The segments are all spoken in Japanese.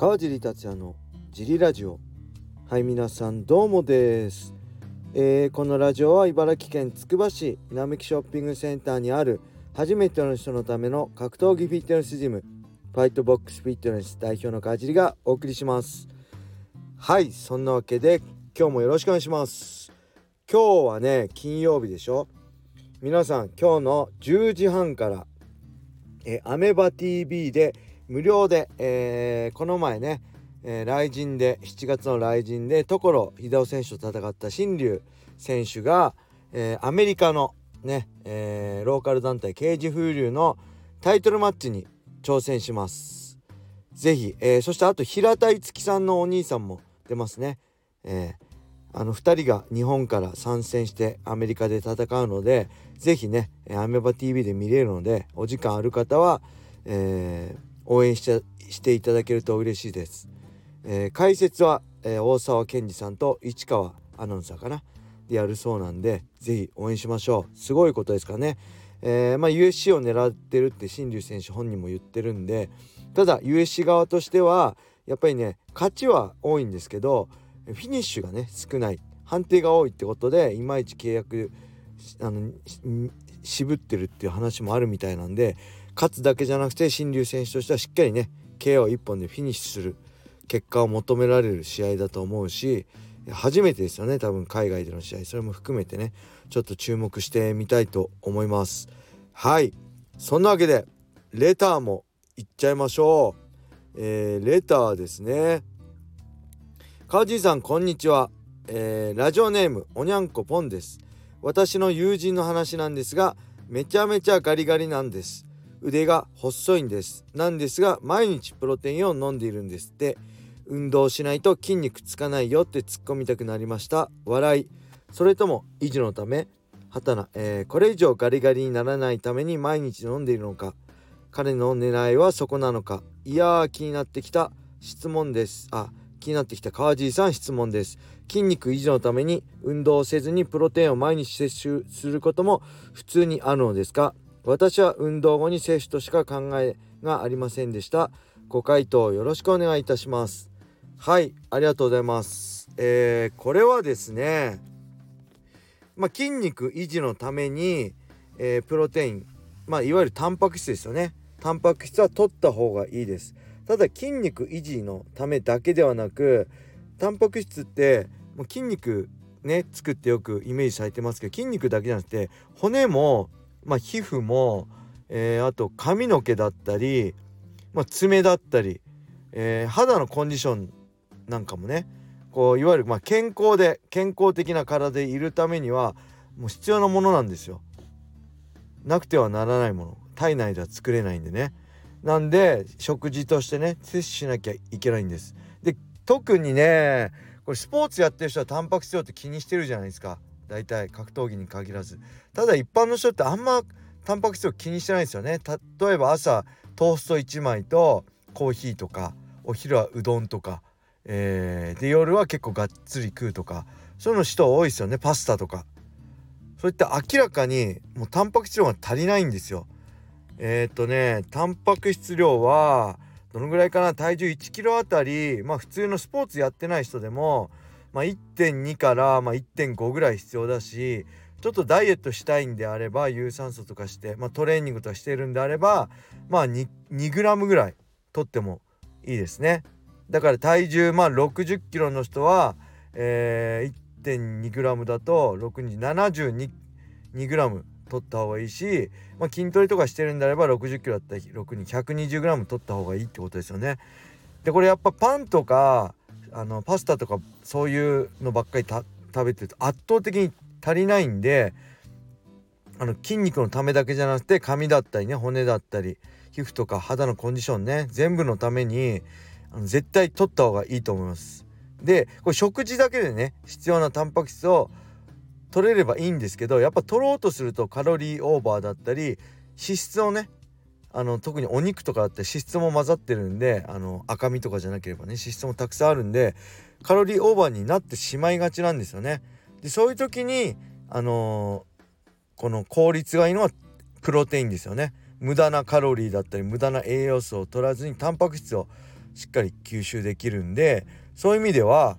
川尻達也のジリラジオ。はい皆さんどうもです、えー、このラジオは茨城県つくば市並木ショッピングセンターにある初めての人のための格闘技フィットネスジムファイトボックスフィットネス代表の川尻がお送りします。はいそんなわけで今日もよろしくお願いします。今日はね金曜日でしょ。皆さん今日の10時半からえアメバ TV で無料で、えー、この前ね、えー、雷神で7月の雷神で所秀夫選手と戦った新竜選手が、えー、アメリカのね、えー、ローカル団体ケージ風流のタイトルマッチに挑戦します。ぜひ、えー、そしてあと平田樹さんのお兄さんも出ますね。えーあの2人が日本から参戦してアメリカで戦うので是非ねアメバ TV で見れるのでお時間ある方は、えー、応援してしていただけると嬉しいです。えー、解説は、えー、大沢健二さんと市川アナウンサーかな。でやるそうなんで是非応援しましょう。すごいことですからね、えー、まあ USC を狙ってるって新竜選手本人も言ってるんでただ USC 側としてはやっぱりね勝ちは多いんですけどフィニッシュがね少ない。判定が多いってことでいまいち契約あの渋ってるっていう話もあるみたいなんで勝つだけじゃなくて新竜選手としてはしっかりね KO1 本でフィニッシュする結果を求められる試合だと思うし初めてですよね多分海外での試合それも含めてねちょっと注目してみたいと思います。はい。そんなわけでレターもいっちゃいましょう。えー、レターですね。川尻さんこんにちは、えー、ラジオネームおにゃんこぽんです。私の友人の話なんですがめちゃめちゃガリガリなんです。腕が細いんです。なんですが毎日プロテインを飲んでいるんですって。運動しないと筋肉つかないよって突っ込みたくなりました。笑い。それとも維持のため？はたな、えー、これ以上ガリガリにならないために毎日飲んでいるのか？彼の狙いはそこなのか？いやー気になってきた。質問です。あ気になってきた。川尻さん質問です。筋肉維持のために運動せずにプロテインを毎日摂取することも普通にあるのですか？私は運動後に摂取としか考えがありませんでした。ご回答よろしくお願いいたします。はいありがとうございます。えー、これはですねまあ、筋肉維持のために、えー、プロテインまあいわゆるタンパク質ですよね。タンパク質は取った方がいいです。ただ筋肉維持のためだけではなくタンパク質ってもう筋肉ね作ってよくイメージされてますけど筋肉だけじゃなくて骨も、まあ、皮膚も、えー、あと髪の毛だったり、まあ、爪だったり、えー、肌のコンディションなんかもねこういわゆるまあ健康で健康的な体でいるためにはもう必要なものなんですよ。なくてはならないもの体内では作れないんでね。なんで食事としてね摂取しなきゃいけないんですで特にねこれスポーツやってる人はタンパク質量って気にしてるじゃないですか大体格闘技に限らず。ただ一般の人ってあんまタンパク質量気にしてないんですよね。例えば朝トースト1枚とコーヒーとかお昼はうどんとか、えー、で夜は結構がっつり食うとかそういうの人多いですよね。パスタとか。そういった明らかにもうタンパク質量が足りないんですよ。えー、っとねタンパク質量はどのぐらいかな？体重1キロあたりまあ普通のスポーツやってない人でも、まあ、1.2から、まあ、1.5ぐらい必要だしちょっとダイエットしたいんであれば有酸素とかして、まあ、トレーニングとかしてるんであればまあ 2, 2グラムぐらい取ってもいいですねだから体重まあ60キロの人は、えー、1.2グラムだと6に72グラム取った方がいいし、まあ、筋トレとかしてるんであれば60キロだったら6に 120g 取った方がいいってことですよね。でこれやっぱパンとかあのパスタとかそういうのばっかり食べてると圧倒的に足りないんであの筋肉のためだけじゃなくて髪だったりね骨だったり皮膚とか肌のコンディションね全部のためにあの絶対取った方がいいと思います。でこれ食事だけでね必要なタンパク質を取れればいいんですけどやっぱ取ろうとするとカロリーオーバーだったり脂質をねあの特にお肉とかだって脂質も混ざってるんであの赤身とかじゃなければね脂質もたくさんあるんでカロリーオーバーになってしまいがちなんですよね。でそういう時にあのー、この効率がいいのはプロテインですよね。無駄なカロリーだったり無駄な栄養素を取らずにタンパク質をしっかり吸収できるんでそういう意味では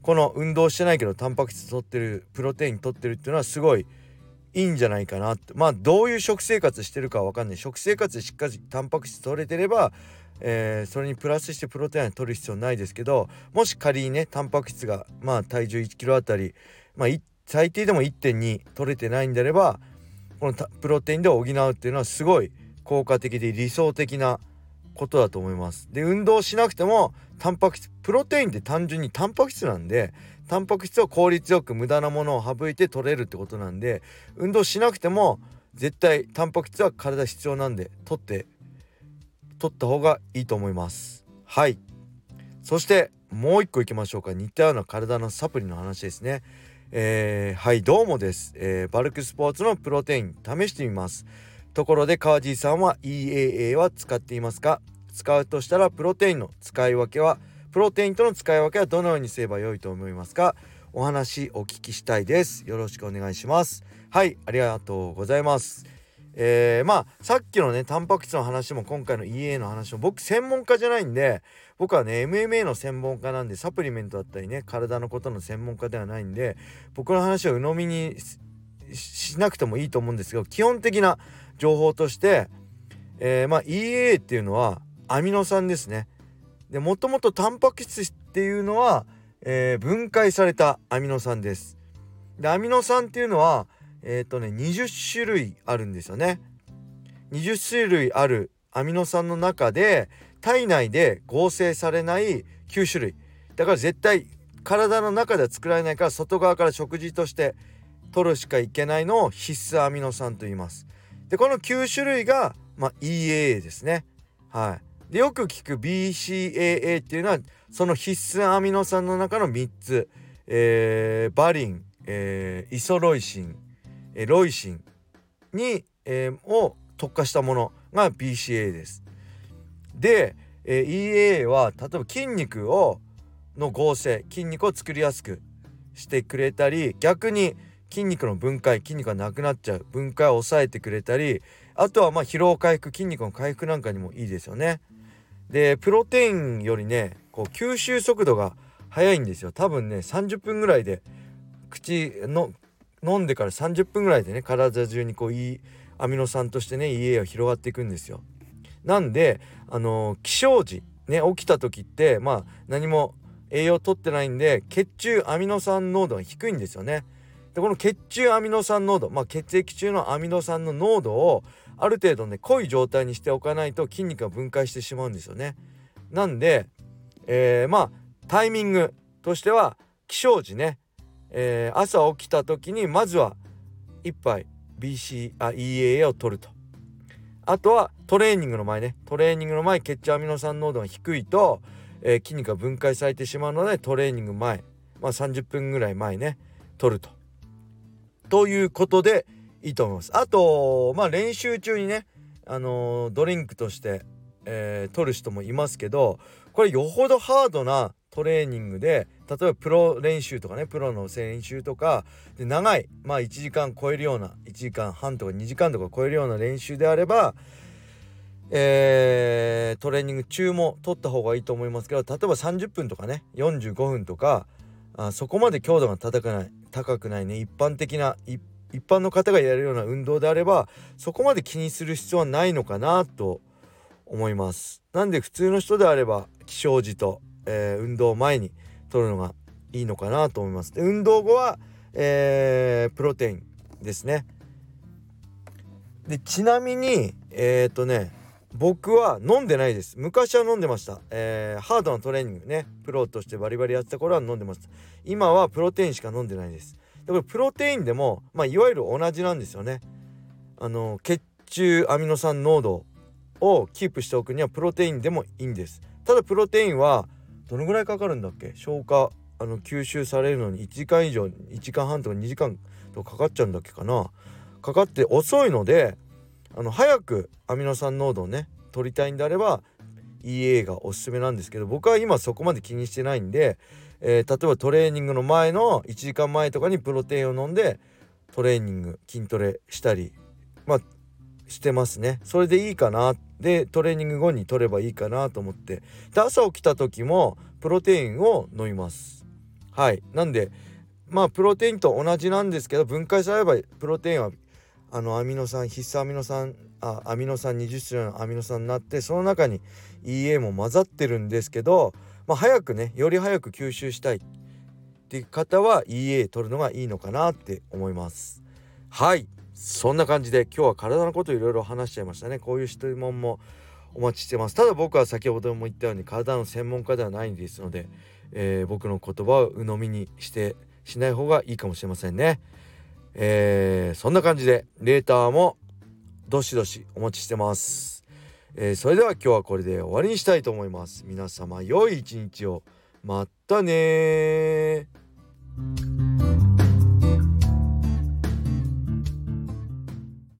この運動してないけどタンパク質取ってるプロテイン取ってるっていうのはすごいいいんじゃないかなってまあどういう食生活してるかは分かんない食生活でしっかりタンパク質取れてれば、えー、それにプラスしてプロテイン取る必要ないですけどもし仮にねタンパク質がまあ体重1 k g あたり、まあ、最低でも1.2取れてないんであればこのプロテインで補うっていうのはすごい効果的で理想的なことだと思います。で運動しなくてもタンパク質プロテインって単純にタンパク質なんでタンパク質を効率よく無駄なものを省いて取れるってことなんで運動しなくても絶対タンパク質は体必要なんで取って取った方がいいと思います。はい。そしてもう一個いきましょうか。似たような体のサプリの話ですね。えー、はいどうもです、えー、バルクスポーツのプロテイン試してみます。ところで川地さんは EAA は使っていますか？使うとしたらプロテインの使い分けはプロテインとの使い分けはどのようにすればよいと思いますか？お話お聞きしたいです。よろしくお願いします。はいありがとうございます。えー、まあさっきのねタンパク質の話も今回の EA の話も僕専門家じゃないんで僕はね MMA の専門家なんでサプリメントだったりね体のことの専門家ではないんで僕の話を鵜呑みにしなくてもいいと思うんですけど基本的な情報として、えー、まあ EA っていうのはアミノ酸ですねでもともとタンパク質っていうのは、えー、分解されたアミノ酸です。でアミノ酸っていうのはえっ、ー、とね20種類あるんですよね。20種類あるアミノ酸の中で体内で合成されない9種類だから絶対体の中では作られないから外側から食事として取るしかいけないのを必須アミノ酸と言います。でこの9種類が、まあ、EAA ですね。はい。でよく聞く BCAA っていうのはその必須アミノ酸の中の3つ、えー、バリン、えー、イソロイシン、え、ロイシンに、えー、を特化したものが BCA です。で、えー、EAA は例えば筋肉をの合成筋肉を作りやすくしてくれたり逆に筋肉の分解筋肉がなくなっちゃう分解を抑えてくれたりあとはまあ疲労回復筋肉の回復なんかにもいいですよね。でプロテインよりねこう吸収速度が速いんですよ多分ね30分ぐらいで口の飲んでから30分ぐらいでね体中にこういいアミノ酸としてね家が広がっていくんですよなんであのー、起床時ね起きた時ってまあ何も栄養取ってないんで血中アミノ酸濃度が低いんですよねでこの血中アミノ酸濃度まあ血液中のアミノ酸の濃度をある程度ね濃い状態にしておかないと筋肉が分解してしまうんですよね。なんで、えー、まあタイミングとしては起床時ね、えー、朝起きた時にまずは1杯 BC あ EAA を取ると。あとはトレーニングの前ねトレーニングの前血中アミノ酸濃度が低いと、えー、筋肉が分解されてしまうのでトレーニング前まあ30分ぐらい前ね取ると。ということでいいと思います。あとまあ練習中にねあのー、ドリンクとして、えー、取る人もいますけどこれよほどハードなトレーニングで例えばプロ練習とかねプロの練習とかで長いまあ1時間超えるような1時間半とか2時間とか超えるような練習であればえー、トレーニング中も取った方がいいと思いますけど例えば30分とかね45分とかあそこまで強度が高くない高くないね一般的な一般の方がやるような運動であればそこまで気にする必要はないのかなと思います。なんで普通の人であれば起床時と、えー、運動前に取るのがいいのかなと思います。で運動後は、えー、プロテインですね。でちなみにえっ、ー、とね僕は飲んでないです。昔は飲んでました、えー、ハードなトレーニングね。プロとしてバリバリやってた頃は飲んでました。今はプロテインしか飲んでないです。でこれプロテインでも、まあ、いわゆる同じなんですよね。あの血中アミノ酸濃度をキープしておくにはプロテインでもいいんです。ただプロテインはどのぐらいかかるんだっけ？消化あの吸収されるのに1時間以上1時間半とか2時間とかかかっちゃうんだっけかな？かかって遅いのであの早くアミノ酸濃度をね取りたいんであれば EA がおすすめなんですけど僕は今そこまで気にしてないんでえー、例えばトレーニングの前の1時間前とかにプロテインを飲んでトレーニング筋トレしたりまあしてますね。それでいいかな。でトレーニング後に取ればいいかなと思って。で朝起きた時もプロテインを飲みます。はい。なんでまあプロテインと同じなんですけど分解されればプロテインはあのアミノ酸必須アミノ酸あアミノ酸20種類のアミノ酸になってその中に EA も混ざってるんですけど、まあ、早くねより早く吸収したい。っていう方は EA 取るのがいいのかなって思います。はい。そんな感じで今日は体のこといろいろ話しちゃいましたね。こういう質問もお待ちしてます。ただ僕は先ほども言ったように体の専門家ではないんですので、えー、僕の言葉を鵜呑みにしてしない方がいいかもしれませんね。えー、そんな感じでレーターもどしどしお待ちしてます、えー、それでは今日はこれで終わりにしたいと思います。皆様良い一日を。またね